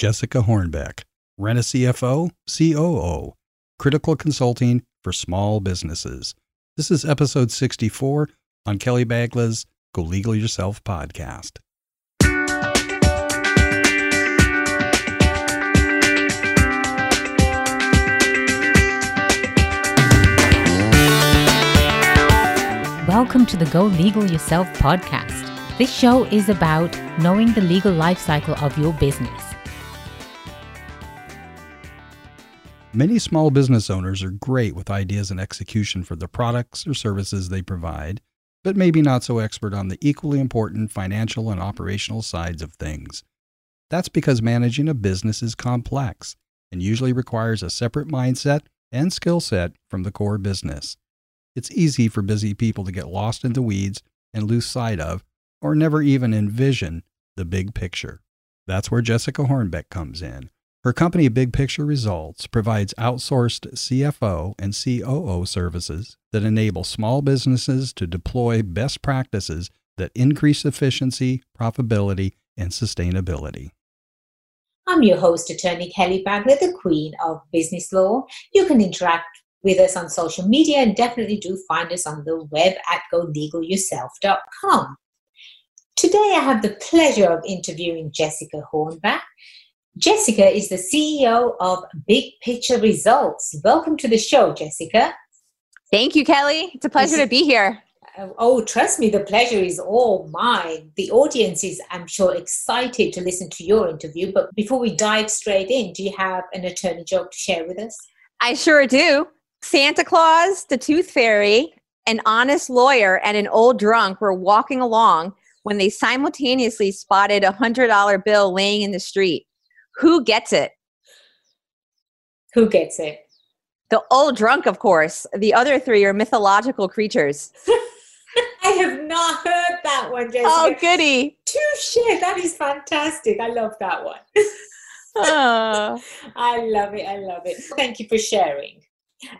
Jessica Hornbeck, Rent a CFO, COO, Critical Consulting for Small Businesses. This is episode 64 on Kelly Bagla's Go Legal Yourself podcast. Welcome to the Go Legal Yourself podcast. This show is about knowing the legal life cycle of your business. Many small business owners are great with ideas and execution for the products or services they provide, but maybe not so expert on the equally important financial and operational sides of things. That's because managing a business is complex and usually requires a separate mindset and skill set from the core business. It's easy for busy people to get lost in the weeds and lose sight of, or never even envision, the big picture. That's where Jessica Hornbeck comes in. Her company, Big Picture Results, provides outsourced CFO and COO services that enable small businesses to deploy best practices that increase efficiency, profitability, and sustainability. I'm your host, Attorney Kelly Bagla, the Queen of Business Law. You can interact with us on social media and definitely do find us on the web at golegalyourself.com. Today, I have the pleasure of interviewing Jessica Hornbeck. Jessica is the CEO of Big Picture Results. Welcome to the show, Jessica. Thank you, Kelly. It's a pleasure to be here. Uh, oh, trust me, the pleasure is all mine. The audience is, I'm sure, excited to listen to your interview. But before we dive straight in, do you have an attorney joke to share with us? I sure do. Santa Claus, the Tooth Fairy, an honest lawyer, and an old drunk were walking along when they simultaneously spotted a $100 bill laying in the street. Who gets it? Who gets it? The old drunk, of course. The other three are mythological creatures. I have not heard that one, Jessica. Oh, goody. Touche. That is fantastic. I love that one. oh. I love it. I love it. Thank you for sharing.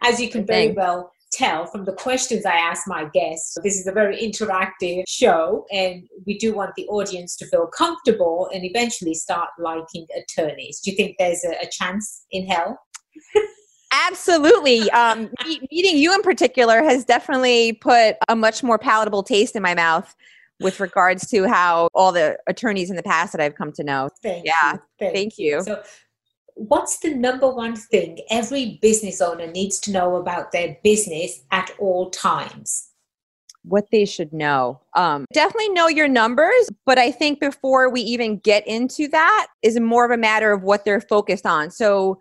As you can very well tell from the questions I ask my guests, this is a very interactive show, and we do want the audience to feel comfortable and eventually start liking attorneys. Do you think there's a, a chance in hell? Absolutely. Um, meeting you in particular has definitely put a much more palatable taste in my mouth with regards to how all the attorneys in the past that I've come to know. Thank yeah, you. Thank, thank you. you. So, what's the number one thing every business owner needs to know about their business at all times? What they should know. Um, definitely know your numbers, but I think before we even get into that, is more of a matter of what they're focused on. So,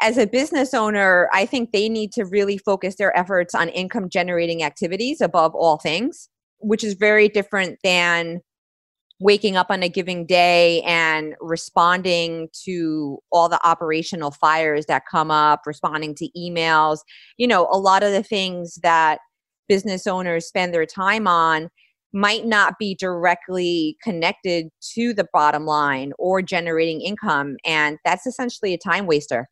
as a business owner, I think they need to really focus their efforts on income generating activities above all things, which is very different than waking up on a giving day and responding to all the operational fires that come up, responding to emails, you know, a lot of the things that business owners spend their time on might not be directly connected to the bottom line or generating income. And that's essentially a time waster.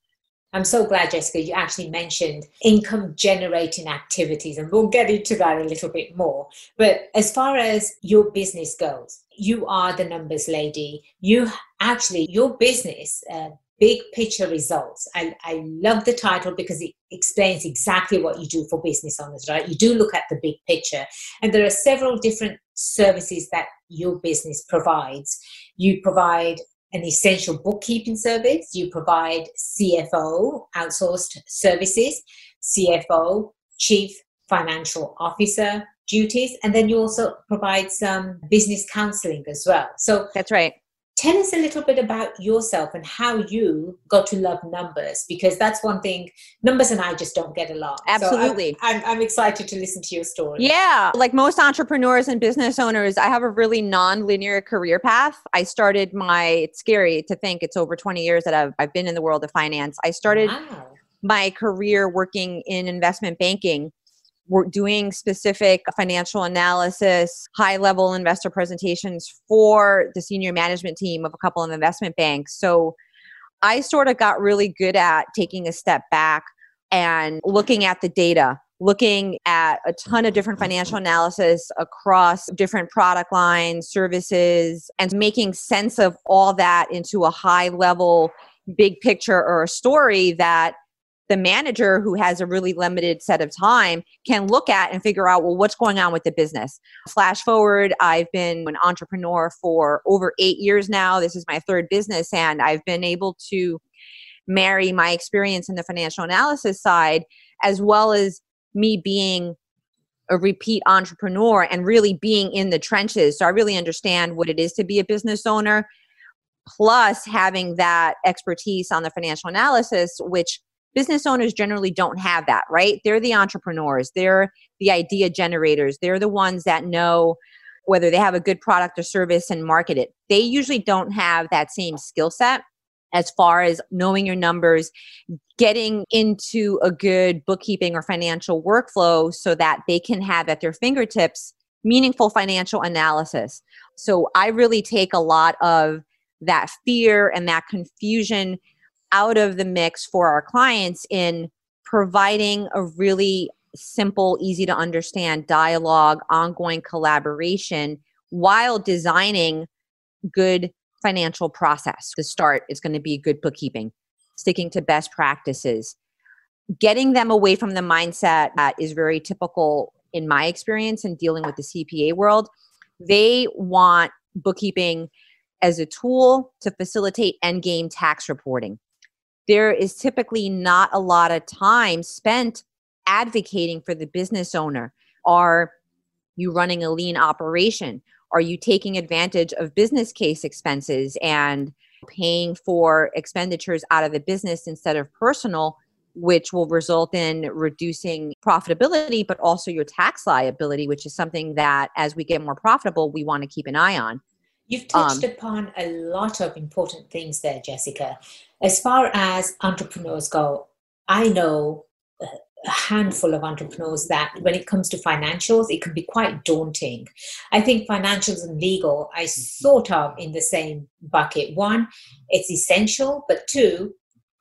I'm so glad, Jessica, you actually mentioned income generating activities, and we'll get into that a little bit more. But as far as your business goes, you are the numbers lady. You actually, your business, uh, big picture results. I, I love the title because it explains exactly what you do for business owners, right? You do look at the big picture, and there are several different services that your business provides. You provide an essential bookkeeping service. You provide CFO, outsourced services, CFO, chief financial officer duties, and then you also provide some business counseling as well. So that's right. Tell us a little bit about yourself and how you got to love numbers because that's one thing numbers and I just don't get along. Absolutely. So I'm, I'm, I'm, excited to listen to your story. Yeah. Like most entrepreneurs and business owners, I have a really non linear career path. I started my, it's scary to think it's over 20 years that I've, I've been in the world of finance. I started wow. my career working in investment banking we're doing specific financial analysis, high level investor presentations for the senior management team of a couple of investment banks. So I sort of got really good at taking a step back and looking at the data looking at a ton of different financial analysis across different product lines, services, and making sense of all that into a high level, big picture or a story that the manager who has a really limited set of time can look at and figure out well what's going on with the business flash forward i've been an entrepreneur for over eight years now this is my third business and i've been able to marry my experience in the financial analysis side as well as me being a repeat entrepreneur and really being in the trenches. So I really understand what it is to be a business owner, plus having that expertise on the financial analysis, which business owners generally don't have that, right? They're the entrepreneurs, they're the idea generators, they're the ones that know whether they have a good product or service and market it. They usually don't have that same skill set as far as knowing your numbers, getting into a good bookkeeping or financial workflow so that they can have at their fingertips meaningful financial analysis. So I really take a lot of that fear and that confusion out of the mix for our clients in providing a really simple, easy to understand dialogue, ongoing collaboration while designing good financial process. The start is going to be good bookkeeping, sticking to best practices, getting them away from the mindset that is very typical in my experience in dealing with the CPA world. They want bookkeeping as a tool to facilitate end game tax reporting. There is typically not a lot of time spent advocating for the business owner. Are you running a lean operation? Are you taking advantage of business case expenses and paying for expenditures out of the business instead of personal, which will result in reducing profitability, but also your tax liability, which is something that as we get more profitable, we want to keep an eye on. You've touched um, upon a lot of important things there, Jessica. As far as entrepreneurs go, I know a handful of entrepreneurs that when it comes to financials, it can be quite daunting. I think financials and legal I sort of in the same bucket. One, it's essential, but two,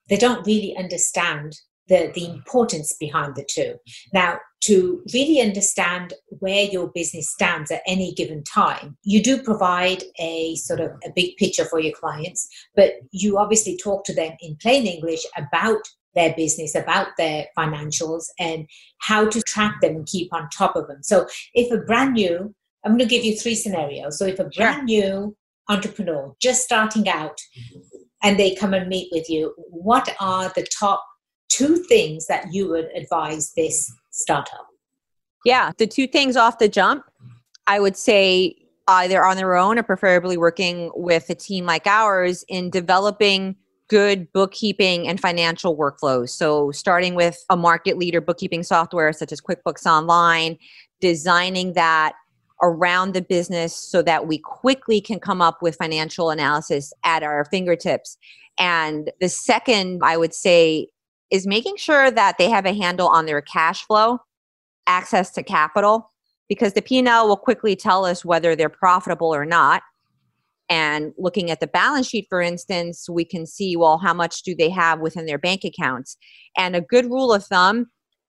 they don't really understand the, the importance behind the two. Now, to really understand where your business stands at any given time, you do provide a sort of a big picture for your clients, but you obviously talk to them in plain English about their business, about their financials, and how to track them and keep on top of them. So, if a brand new, I'm going to give you three scenarios. So, if a brand new entrepreneur just starting out mm-hmm. and they come and meet with you, what are the top two things that you would advise this startup? Yeah, the two things off the jump, I would say either on their own or preferably working with a team like ours in developing good bookkeeping and financial workflows. So, starting with a market leader bookkeeping software such as QuickBooks Online, designing that around the business so that we quickly can come up with financial analysis at our fingertips. And the second, I would say, is making sure that they have a handle on their cash flow, access to capital, because the P&L will quickly tell us whether they're profitable or not. And looking at the balance sheet for instance we can see well how much do they have within their bank accounts? And a good rule of thumb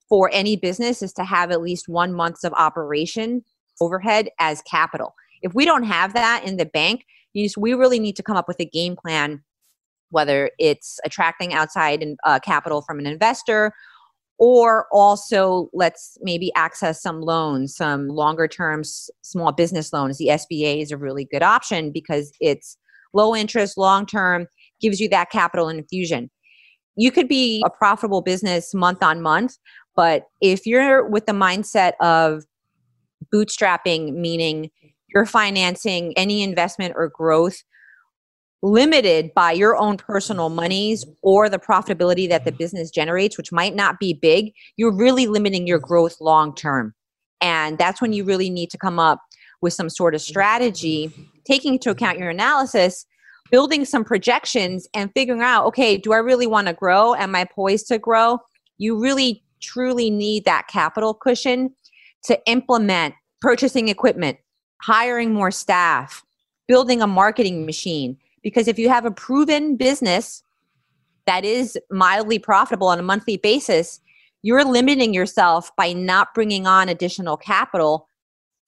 for any business is to have at least one month's of operation overhead as capital. If we don't have that in the bank we really need to come up with a game plan whether it's attracting outside uh, capital from an investor or also let's maybe access some loans some longer term small business loans. The sba is a really good option because it's low interest long term gives you that capital infusion. You could be a profitable business month on month but if you're with the mindset of bootstrapping meaning you're financing any investment or growth limited by your own personal monies or the profitability that the business generates, which might not be big, you're really limiting your growth long term. And that's when you really need to come up with some sort of strategy, taking into account your analysis, building some projections, and figuring out okay, do I really want to grow? Am I poised to grow? You really truly need that capital cushion to implement purchasing equipment, hiring more staff, building a marketing machine because if you have a proven business that is mildly profitable on a monthly basis, you're limiting yourself by not bringing on additional capital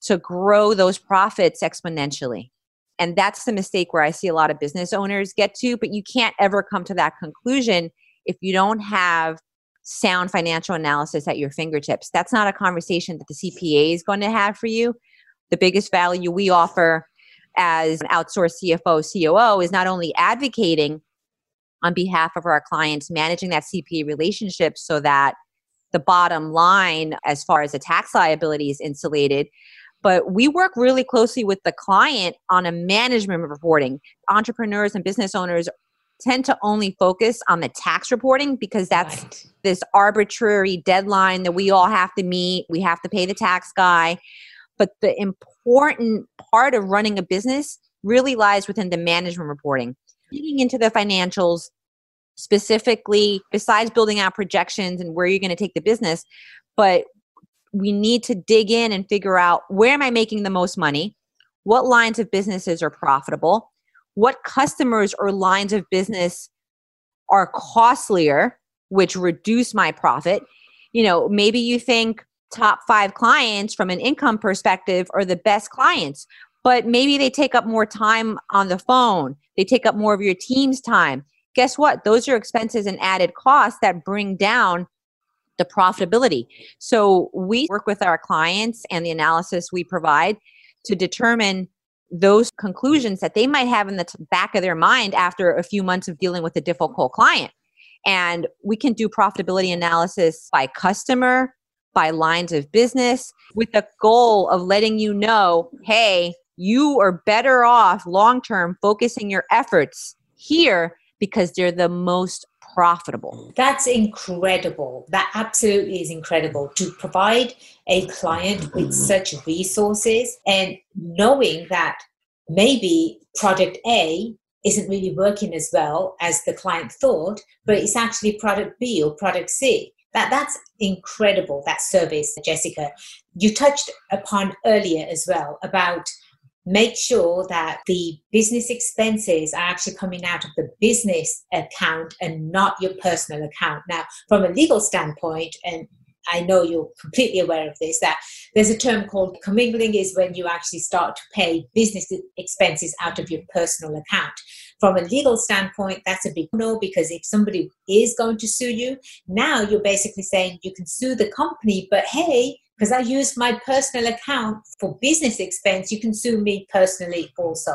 to grow those profits exponentially. And that's the mistake where I see a lot of business owners get to, but you can't ever come to that conclusion if you don't have sound financial analysis at your fingertips. That's not a conversation that the CPA is going to have for you. The biggest value we offer as an outsourced CFO, COO is not only advocating on behalf of our clients, managing that CPA relationship so that the bottom line, as far as the tax liability, is insulated. But we work really closely with the client on a management reporting. Entrepreneurs and business owners tend to only focus on the tax reporting because that's right. this arbitrary deadline that we all have to meet. We have to pay the tax guy. But the important part of running a business really lies within the management reporting. Digging into the financials, specifically, besides building out projections and where you're going to take the business, but we need to dig in and figure out where am I making the most money? What lines of businesses are profitable? What customers or lines of business are costlier, which reduce my profit? You know, maybe you think top five clients from an income perspective are the best clients, but maybe they take up more time on the phone. They take up more of your team's time. Guess what? Those are expenses and added costs that bring down the profitability. So we work with our clients and the analysis we provide to determine those conclusions that they might have in the back of their mind after a few months of dealing with a difficult client. And we can do profitability analysis by customer, by lines of business, with the goal of letting you know hey, you are better off long term focusing your efforts here because they're the most profitable. That's incredible. That absolutely is incredible to provide a client with such resources and knowing that maybe product A isn't really working as well as the client thought, but it's actually product B or product C. That that's incredible. That service, Jessica. You touched upon earlier as well about make sure that the business expenses are actually coming out of the business account and not your personal account. Now, from a legal standpoint, and I know you're completely aware of this, that there's a term called commingling is when you actually start to pay business expenses out of your personal account. From a legal standpoint, that's a big no because if somebody is going to sue you, now you're basically saying you can sue the company, but hey, because I use my personal account for business expense, you can sue me personally also.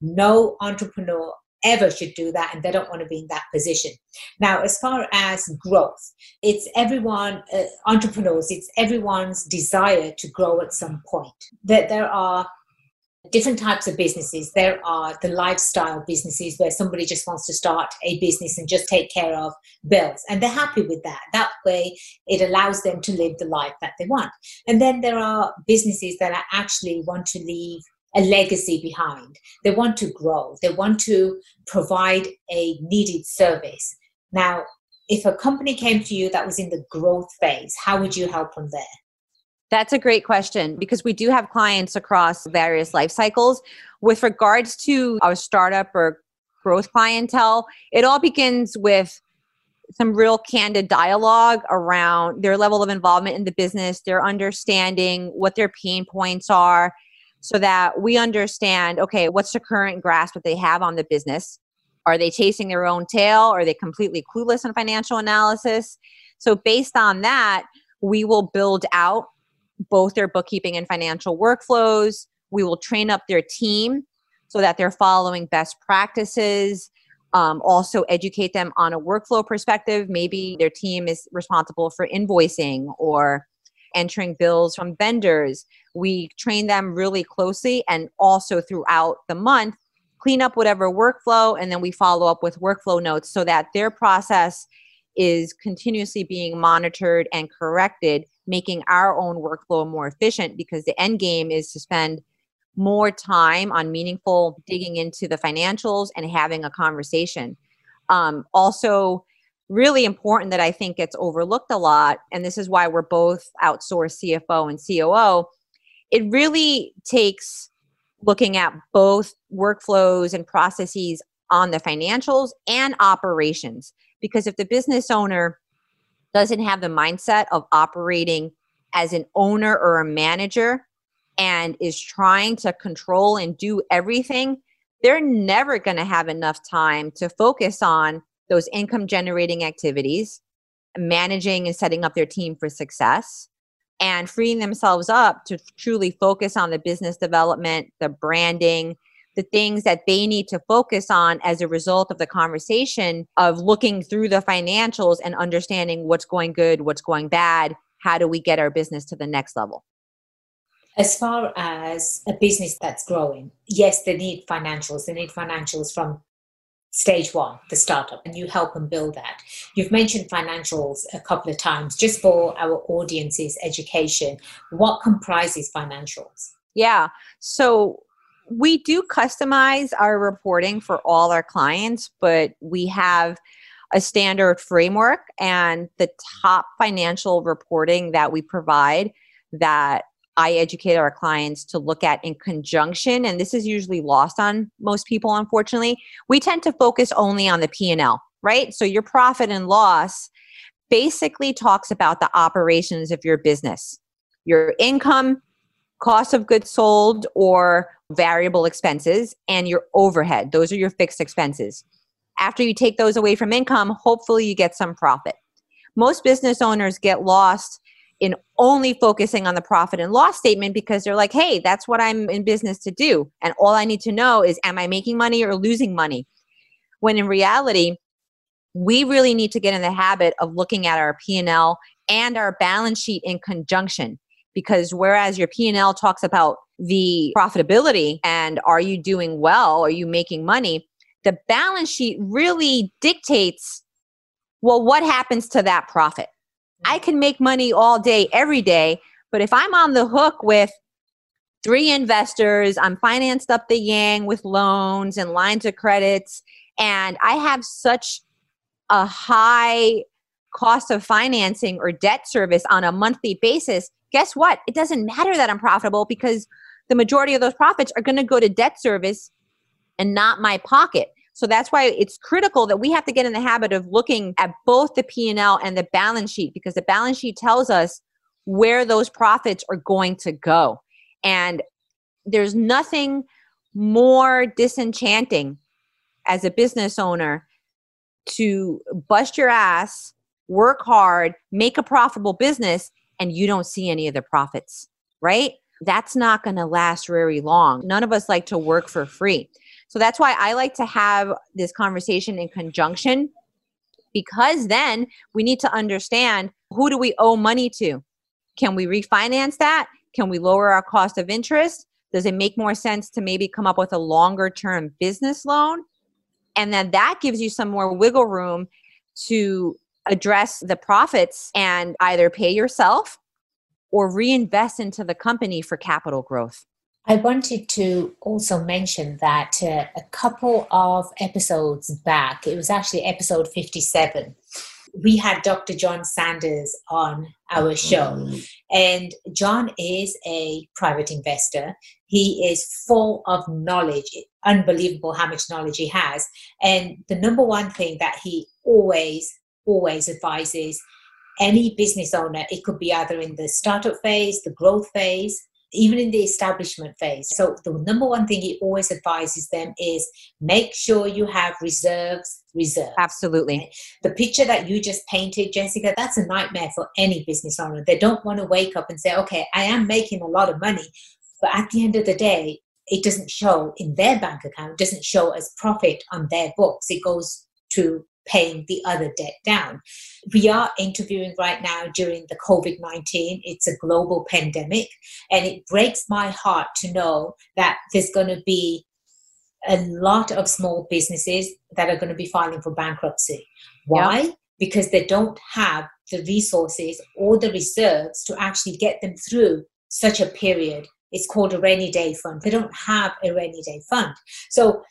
No entrepreneur ever should do that and they don't want to be in that position. Now, as far as growth, it's everyone, uh, entrepreneurs, it's everyone's desire to grow at some point. That there are different types of businesses. There are the lifestyle businesses where somebody just wants to start a business and just take care of bills, and they're happy with that. That way, it allows them to live the life that they want. And then there are businesses that actually want to leave a legacy behind. They want to grow, they want to provide a needed service. Now, if a company came to you that was in the growth phase, how would you help them there? That's a great question because we do have clients across various life cycles. With regards to our startup or growth clientele, it all begins with some real candid dialogue around their level of involvement in the business, their understanding what their pain points are, so that we understand okay, what's the current grasp that they have on the business? Are they chasing their own tail? Are they completely clueless on financial analysis? So, based on that, we will build out both their bookkeeping and financial workflows. We will train up their team so that they're following best practices. Um, also, educate them on a workflow perspective. Maybe their team is responsible for invoicing or entering bills from vendors. We train them really closely and also throughout the month clean up whatever workflow and then we follow up with workflow notes so that their process is continuously being monitored and corrected making our own workflow more efficient because the end game is to spend more time on meaningful digging into the financials and having a conversation. Um, also, really important that I think gets overlooked a lot, and this is why we're both outsourced CFO and COO. It really takes looking at both workflows and processes on the financials and operations. Because if the business owner doesn't have the mindset of operating as an owner or a manager and is trying to control and do everything, they're never going to have enough time to focus on those income generating activities, managing and setting up their team for success, and freeing themselves up to truly focus on the business development, the branding, the things that they need to focus on as a result of the conversation of looking through the financials and understanding what's going good, what's going bad, how do we get our business to the next level. As far as a business that's growing, yes, they need financials. They need financials from stage one, the startup, and you help them build that. You've mentioned financials a couple of times. Just for our audience's education, what comprises financials? Yeah. So we do customize our reporting for all our clients, but we have a standard framework and the top financial reporting that we provide that I educate our clients to look at in conjunction and this is usually lost on most people unfortunately. We tend to focus only on the P&L, right? So your profit and loss basically talks about the operations of your business. Your income, cost of goods sold or variable expenses and your overhead. Those are your fixed expenses. After you take those away from income, hopefully you get some profit. Most business owners get lost in only focusing on the profit and loss statement because they're like, hey, that's what I'm in business to do. And all I need to know is, am I making money or losing money? When in reality, we really need to get in the habit of looking at our P&L and our balance sheet in conjunction because whereas your P&L talks about the profitability and are you doing well? Are you making money? The balance sheet really dictates well what happens to that profit? I mm-hmm. can make money all day every day but if i'm on the hook with three investors i'm financed up the yang with loans and lines of credits and i have such a high cost of financing or debt service on a monthly basis guess what it doesn't matter that i'm profitable because the majority of those profits are going to go to debt service and not my pocket. So that's why it's critical that we have to get in the habit of looking at both the P&L and the balance sheet because the balance sheet tells us where those profits are going to go. And there's nothing more disenchanting as a business owner to bust your ass, work hard, make a profitable business and you don't see any of the profits, right? that's not going to last very long. None of us like to work for free. So that's why I like to have this conversation in conjunction because then we need to understand who do we owe money to? Can we refinance that? Can we lower our cost of interest? Does it make more sense to maybe come up with a longer term business loan? And then that gives you some more wiggle room to address the profits and either pay yourself or reinvest into the company for capital growth. I wanted to also mention that uh, a couple of episodes back, it was actually episode 57, we had Dr. John Sanders on our show. And John is a private investor. He is full of knowledge, unbelievable how much knowledge he has. And the number one thing that he always, always advises any business owner, it could be either in the startup phase, the growth phase, even in the establishment phase. So, the number one thing he always advises them is make sure you have reserves, reserves. Absolutely. The picture that you just painted, Jessica, that's a nightmare for any business owner. They don't want to wake up and say, okay, I am making a lot of money, but at the end of the day, it doesn't show in their bank account, doesn't show as profit on their books. It goes to paying the other debt down. We are interviewing right now during the COVID 19. It's a global pandemic, and it breaks my heart to know that there's going to be a lot of small businesses that are going to be filing for bankruptcy. Why? Yeah. Because they don't have the resources or the reserves to actually get them through such a period. It's called a rainy day fund. They don't have a rainy day fund. So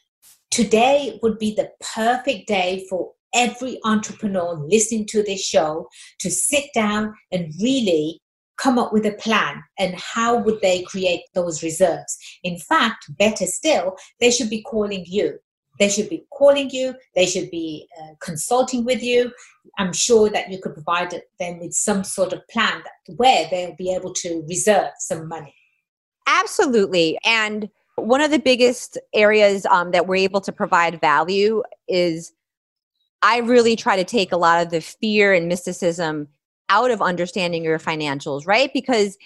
today would be the perfect day for every entrepreneur listening to this show to sit down and really come up with a plan and how would they create those reserves in fact better still they should be calling you they should be calling you, they should be uh, consulting with you. I'm sure that you could provide them with some sort of plan that, where they'll be able to reserve some money. Absolutely. And one of the biggest areas um, that we're able to provide value is I really try to take a lot of the fear and mysticism out of understanding your financials, right? Because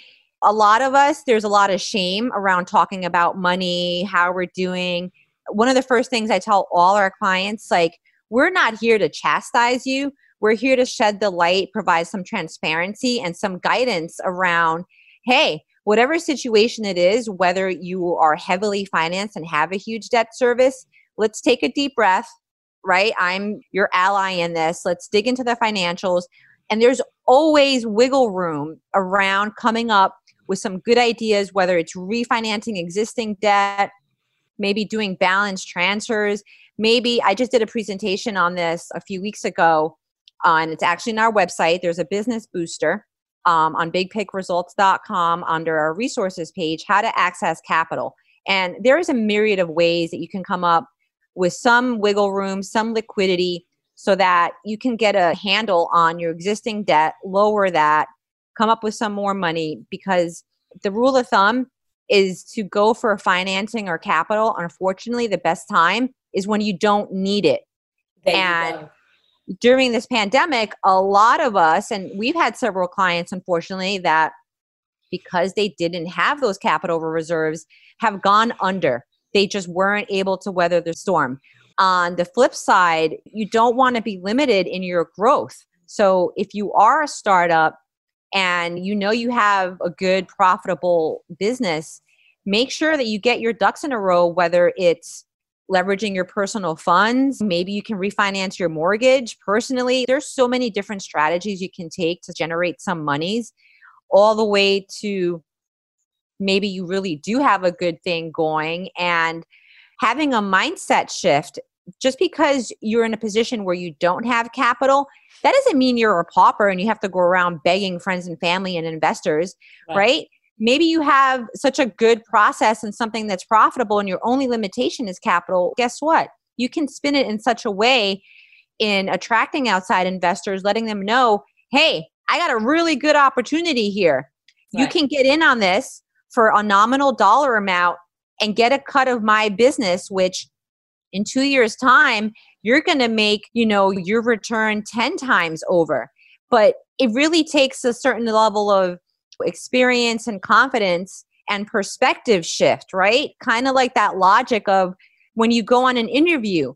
a lot of us, there's a lot of shame around talking about money, how we're doing. One of the first things I tell all our clients, like, we're not here to chastise you. We're here to shed the light, provide some transparency and some guidance around, hey, whatever situation it is, whether you are heavily financed and have a huge debt service, let's take a deep breath, right? I'm your ally in this. Let's dig into the financials. And there's always wiggle room around coming up with some good ideas, whether it's refinancing existing debt, maybe doing balance transfers. Maybe I just did a presentation on this a few weeks ago, uh, and it's actually on our website. There's a business booster um, on bigpicresults.com under our resources page, how to access capital. And there is a myriad of ways that you can come up with some wiggle room, some liquidity, so that you can get a handle on your existing debt, lower that, come up with some more money. Because the rule of thumb is to go for financing or capital. Unfortunately, the best time is when you don't need it. There and during this pandemic, a lot of us, and we've had several clients, unfortunately, that because they didn't have those capital reserves, have gone under. They just weren't able to weather the storm. On the flip side, you don't want to be limited in your growth. So if you are a startup and you know you have a good, profitable business, make sure that you get your ducks in a row, whether it's leveraging your personal funds. Maybe you can refinance your mortgage personally. There's so many different strategies you can take to generate some monies, all the way to maybe you really do have a good thing going and having a mindset shift. Just because you're in a position where you don't have capital, that doesn't mean you're a pauper and you have to go around begging friends and family and investors, right? right? maybe you have such a good process and something that's profitable and your only limitation is capital guess what you can spin it in such a way in attracting outside investors letting them know hey i got a really good opportunity here right. you can get in on this for a nominal dollar amount and get a cut of my business which in 2 years time you're going to make you know your return 10 times over but it really takes a certain level of experience and confidence and perspective shift, right? Kind of like that logic of when you go on an interview,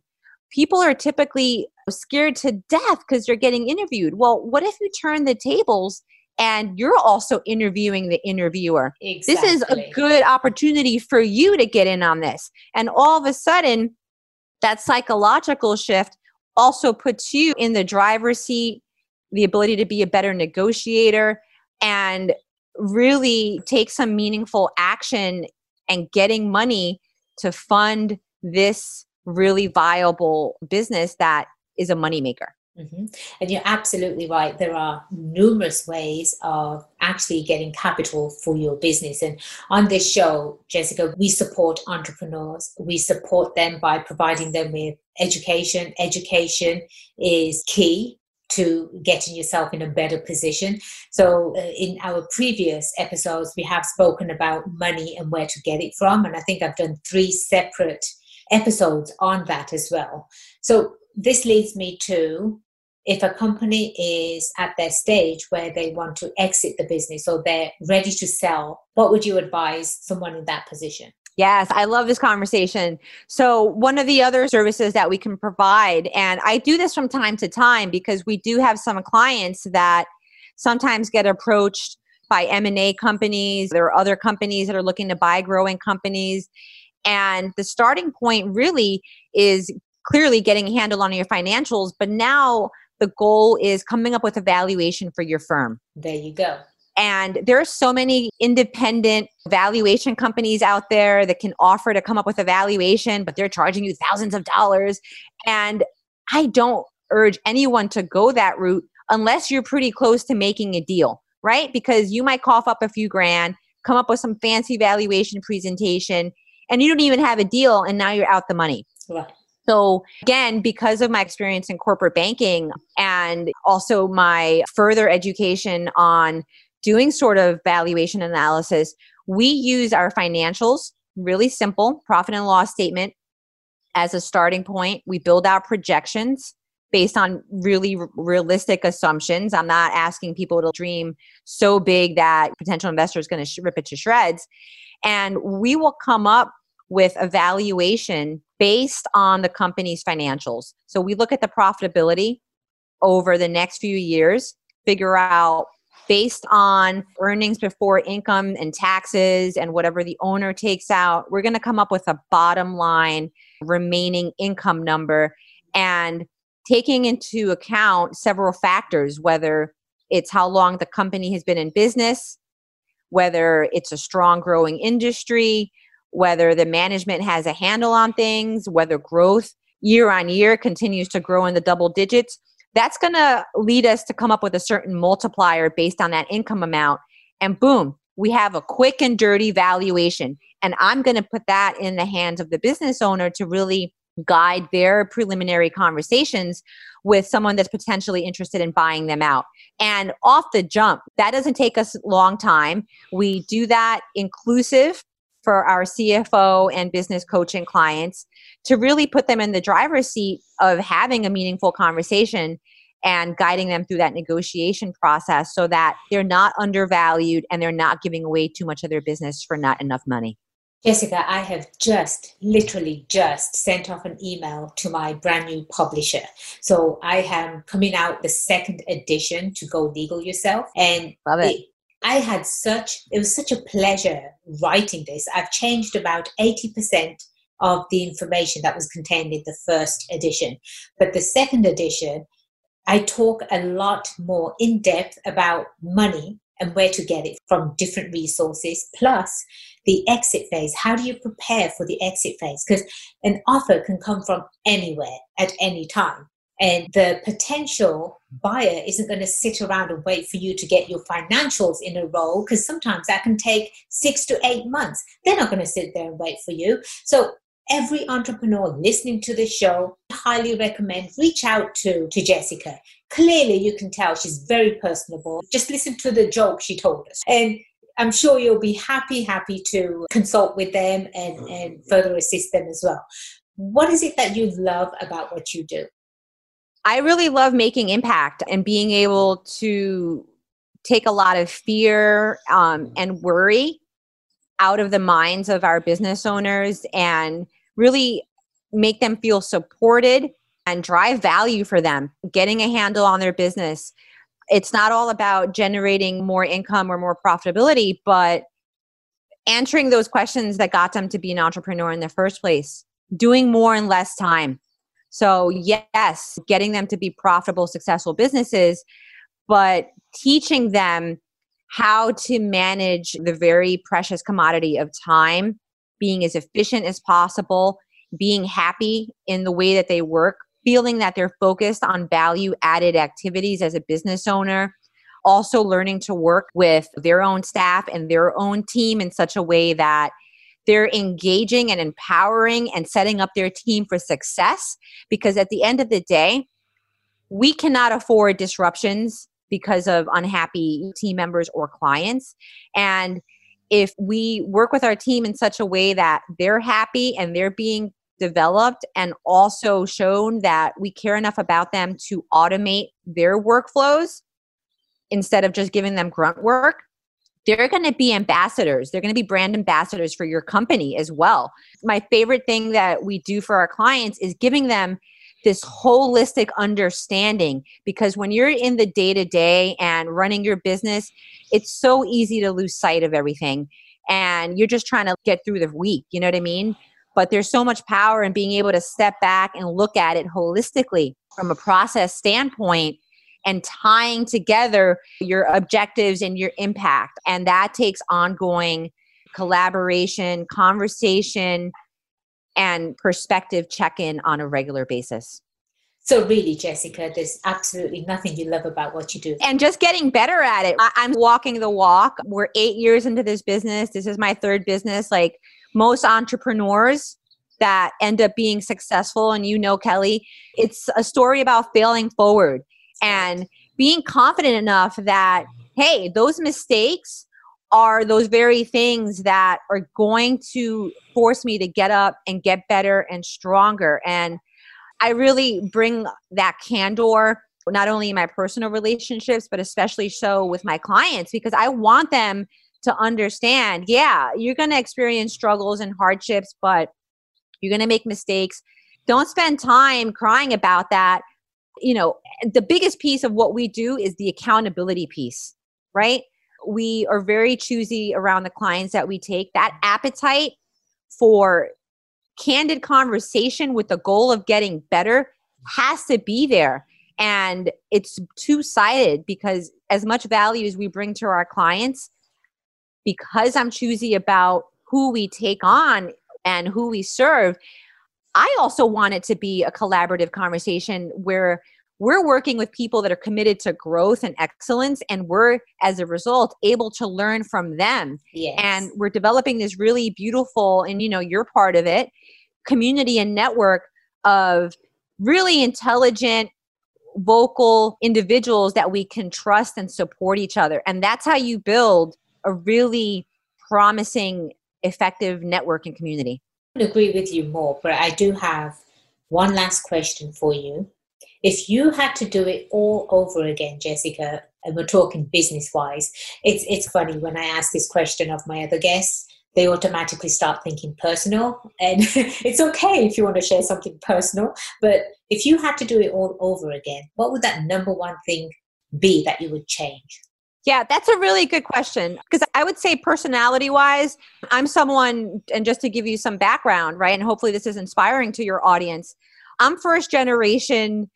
people are typically scared to death because they're getting interviewed. Well, what if you turn the tables and you're also interviewing the interviewer? Exactly. This is a good opportunity for you to get in on this. And all of a sudden, that psychological shift also puts you in the driver's seat, the ability to be a better negotiator, and really take some meaningful action and getting money to fund this really viable business that is a moneymaker. Mm-hmm. And you're absolutely right. There are numerous ways of actually getting capital for your business. And on this show, Jessica, we support entrepreneurs. We support them by providing them with education. Education is key to getting yourself in a better position. So, uh, in our previous episodes, we have spoken about money and where to get it from. And I think I've done three separate episodes on that as well. So, this leads me to if a company is at their stage where they want to exit the business or they're ready to sell, what would you advise someone in that position? Yes, I love this conversation. So, one of the other services that we can provide, and I do this from time to time because we do have some clients that sometimes get approached by M&A companies. There are other companies that are looking to buy growing companies. And the starting point really is clearly getting a handle on your financials, but now the goal is coming up with a valuation for your firm. There you go. And there are so many independent valuation companies out there that can offer to come up with a valuation, but they're charging you thousands of dollars. And I don't urge anyone to go that route unless you're pretty close to making a deal, right? Because you might cough up a few grand, come up with some fancy valuation presentation, and you don't even have a deal, and now you're out the money. Right. So, again, because of my experience in corporate banking and also my further education on doing sort of valuation analysis, we use our financials, really simple profit and loss statement as a starting point. We build out projections based on really r- realistic assumptions. I'm not asking people to dream so big that potential investor is going to sh- rip it to shreds. And we will come up with a valuation based on the company's financials. So we look at the profitability over the next few years, figure out based on earnings before income and taxes and whatever the owner takes out, we're going to come up with a bottom line remaining income number and taking into account several factors, whether it's how long the company has been in business, whether it's a strong growing industry, whether the management has a handle on things, whether growth year on year continues to grow in the double digits. That's going to lead us to come up with a certain multiplier based on that income amount. And boom, we have a quick and dirty valuation. And I'm going to put that in the hands of the business owner to really guide their preliminary conversations with someone that's potentially interested in buying them out. And off the jump, that doesn't take us long time. We do that inclusive for our CFO and business coaching clients to really put them in the driver's seat of having a meaningful conversation and guiding them through that negotiation process so that they're not undervalued and they're not giving away too much of their business for not enough money. Jessica, I have just, literally just sent off an email to my brand new publisher. So I am coming out the second edition to Go Legal Yourself. And Love it. it I had such, it was such a pleasure writing this. I've changed about 80% of the information that was contained in the first edition. But the second edition, I talk a lot more in depth about money and where to get it from different resources, plus the exit phase. How do you prepare for the exit phase? Because an offer can come from anywhere at any time. And the potential buyer isn't going to sit around and wait for you to get your financials in a row because sometimes that can take six to eight months. They're not going to sit there and wait for you. So every entrepreneur listening to this show highly recommend reach out to to jessica. Clearly you can tell she's very personable. Just listen to the joke she told us. And i'm sure you'll be happy happy to consult with them and and further assist them as well. What is it that you love about what you do I really love making impact and being able to take a lot of fear um, and worry out of the minds of our business owners and really make them feel supported and drive value for them, getting a handle on their business. It's not all about generating more income or more profitability, but answering those questions that got them to be an entrepreneur in the first place, doing more in less time so, yes, getting them to be profitable, successful businesses, but teaching them how to manage the very precious commodity of time, being as efficient as possible, being happy in the way that they work, feeling that they're focused on value added activities as a business owner, also learning to work with their own staff and their own team in such a way that they're engaging and empowering and setting up their team for success because at the end of the day, we cannot afford disruptions because of unhappy team members or clients. And if we work with our team in such a way that they're happy and they're being developed and also shown that we care enough about them to automate their workflows instead of just giving them grunt work, they're going to be ambassadors. They're going to be brand ambassadors for your company as well. My favorite thing that we do for our clients is giving them this holistic understanding because when you're in the day to day and running your business, it's so easy to lose sight of everything and you're just trying to get through the week. You know what I mean? But there's so much power in being able to step back and look at it holistically from a process standpoint and tying together your objectives and your impact. And that takes ongoing collaboration, conversation, and perspective check in on a regular basis. So, really, Jessica, there's absolutely nothing you love about what you do. And just getting better at it. I- am walking the walk. We're eight years into this business. This is my third business. Like most entrepreneurs, that end up being successful. And you know, Kelly, it's a story about failing forward and being confident enough that, hey, those mistakes are those very things that are going to force me to get up and get better and stronger. And I really bring that candor not only in my personal relationships, but especially so with my clients because I want them to understand yeah, you're going to experience struggles and hardships, but you're going to make mistakes. Don't spend time crying about that. You know, the biggest piece of what we do is the accountability piece, right? We are very choosy around the clients that we take. That appetite for candid conversation with the goal of getting better has to be there. And it's two sided because, as much value as we bring to our clients, because I'm choosy about who we take on and who we serve, I also want it to be a collaborative conversation where we're working with people that are committed to growth and excellence and we're as a result able to learn from them. Yes. and we're developing this really beautiful and you know you're part of it community and network of really intelligent vocal individuals that we can trust and support each other. And that's how you build a really promising effective network and community agree with you more but i do have one last question for you if you had to do it all over again, Jessica, and we're talking business wise, it's it's funny when I ask this question of my other guests, they automatically start thinking personal. And it's okay if you want to share something personal, but if you had to do it all over again, what would that number one thing be that you would change? Yeah, that's a really good question. Because I would say, personality wise, I'm someone, and just to give you some background, right? And hopefully this is inspiring to your audience. I'm first generation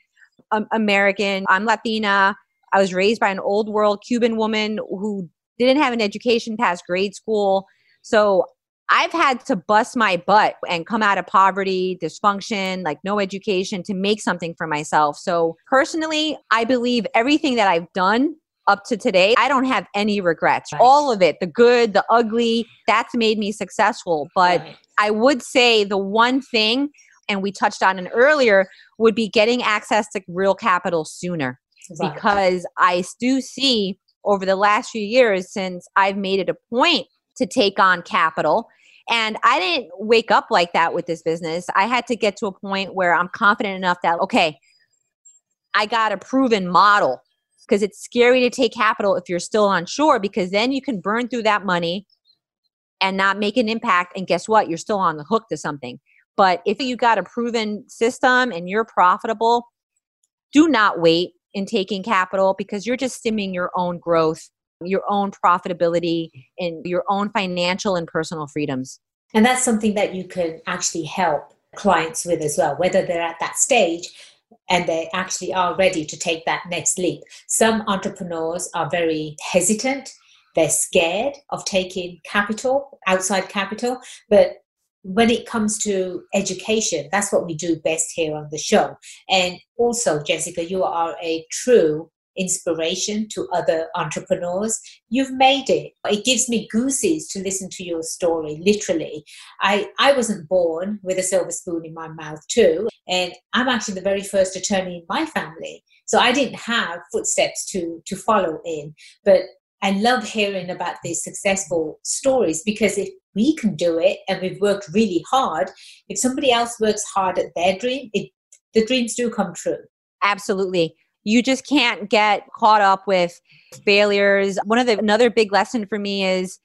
um, American. I'm Latina. I was raised by an old world Cuban woman who didn't have an education past grade school. So I've had to bust my butt and come out of poverty, dysfunction, like no education to make something for myself. So personally, I believe everything that I've done up to today, I don't have any regrets. Right. All of it, the good, the ugly, that's made me successful. But right. I would say the one thing and we touched on it earlier would be getting access to real capital sooner right. because i do see over the last few years since i've made it a point to take on capital and i didn't wake up like that with this business i had to get to a point where i'm confident enough that okay i got a proven model because it's scary to take capital if you're still unsure because then you can burn through that money and not make an impact and guess what you're still on the hook to something but if you got a proven system and you're profitable, do not wait in taking capital because you're just stimming your own growth, your own profitability, and your own financial and personal freedoms. And that's something that you can actually help clients with as well, whether they're at that stage and they actually are ready to take that next leap. Some entrepreneurs are very hesitant. They're scared of taking capital, outside capital, but when it comes to education, that's what we do best here on the show. And also, Jessica, you are a true inspiration to other entrepreneurs. You've made it. It gives me goosies to listen to your story, literally. I, I wasn't born with a silver spoon in my mouth, too. And I'm actually the very first attorney in my family. So I didn't have footsteps to, to follow in. But I love hearing about these successful stories because if we can do it and we've worked really hard, if somebody else works hard at their dream, it, the dreams do come true. Absolutely. You just can't get caught up with failures. One of the another big lesson for me is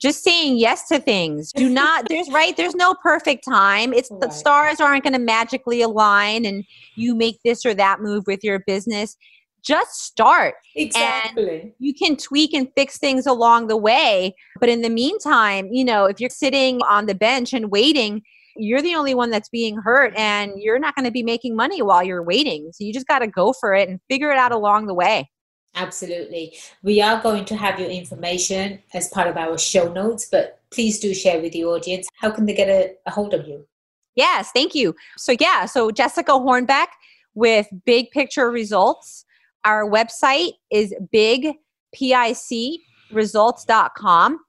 just saying yes to things. Do not there's right there's no perfect time. It's right. the stars aren't going to magically align and you make this or that move with your business just start. Exactly. And you can tweak and fix things along the way. But in the meantime, you know, if you're sitting on the bench and waiting, you're the only one that's being hurt and you're not going to be making money while you're waiting. So you just got to go for it and figure it out along the way. Absolutely. We are going to have your information as part of our show notes, but please do share with the audience. How can they get a, a hold of you? Yes, thank you. So, yeah, so Jessica Hornbeck with Big Picture Results. Our website is bigpicresults.com.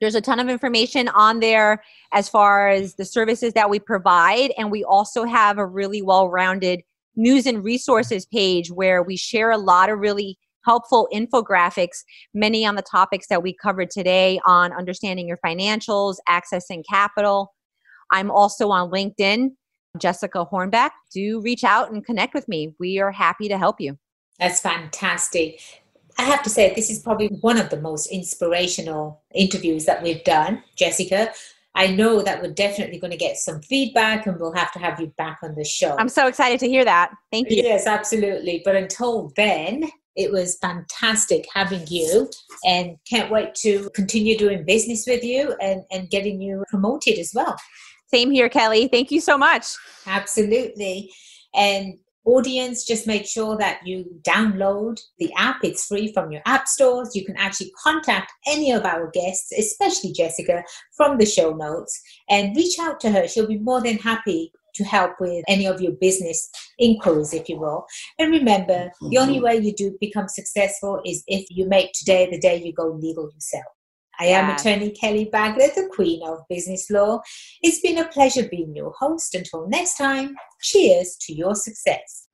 There's a ton of information on there as far as the services that we provide. And we also have a really well rounded news and resources page where we share a lot of really helpful infographics, many on the topics that we covered today on understanding your financials, accessing capital. I'm also on LinkedIn, Jessica Hornbeck. Do reach out and connect with me. We are happy to help you. That's fantastic. I have to say, this is probably one of the most inspirational interviews that we've done, Jessica. I know that we're definitely going to get some feedback and we'll have to have you back on the show. I'm so excited to hear that. Thank you. Yes, absolutely. But until then, it was fantastic having you and can't wait to continue doing business with you and, and getting you promoted as well. Same here, Kelly. Thank you so much. Absolutely. And audience, just make sure that you download the app. It's free from your app stores. You can actually contact any of our guests, especially Jessica, from the show notes and reach out to her. She'll be more than happy to help with any of your business inquiries, if you will. And remember, the only mm-hmm. way you do become successful is if you make today the day you go legal yourself. I am attorney Kelly Baglia, the Queen of Business Law. It's been a pleasure being your host. Until next time, cheers to your success.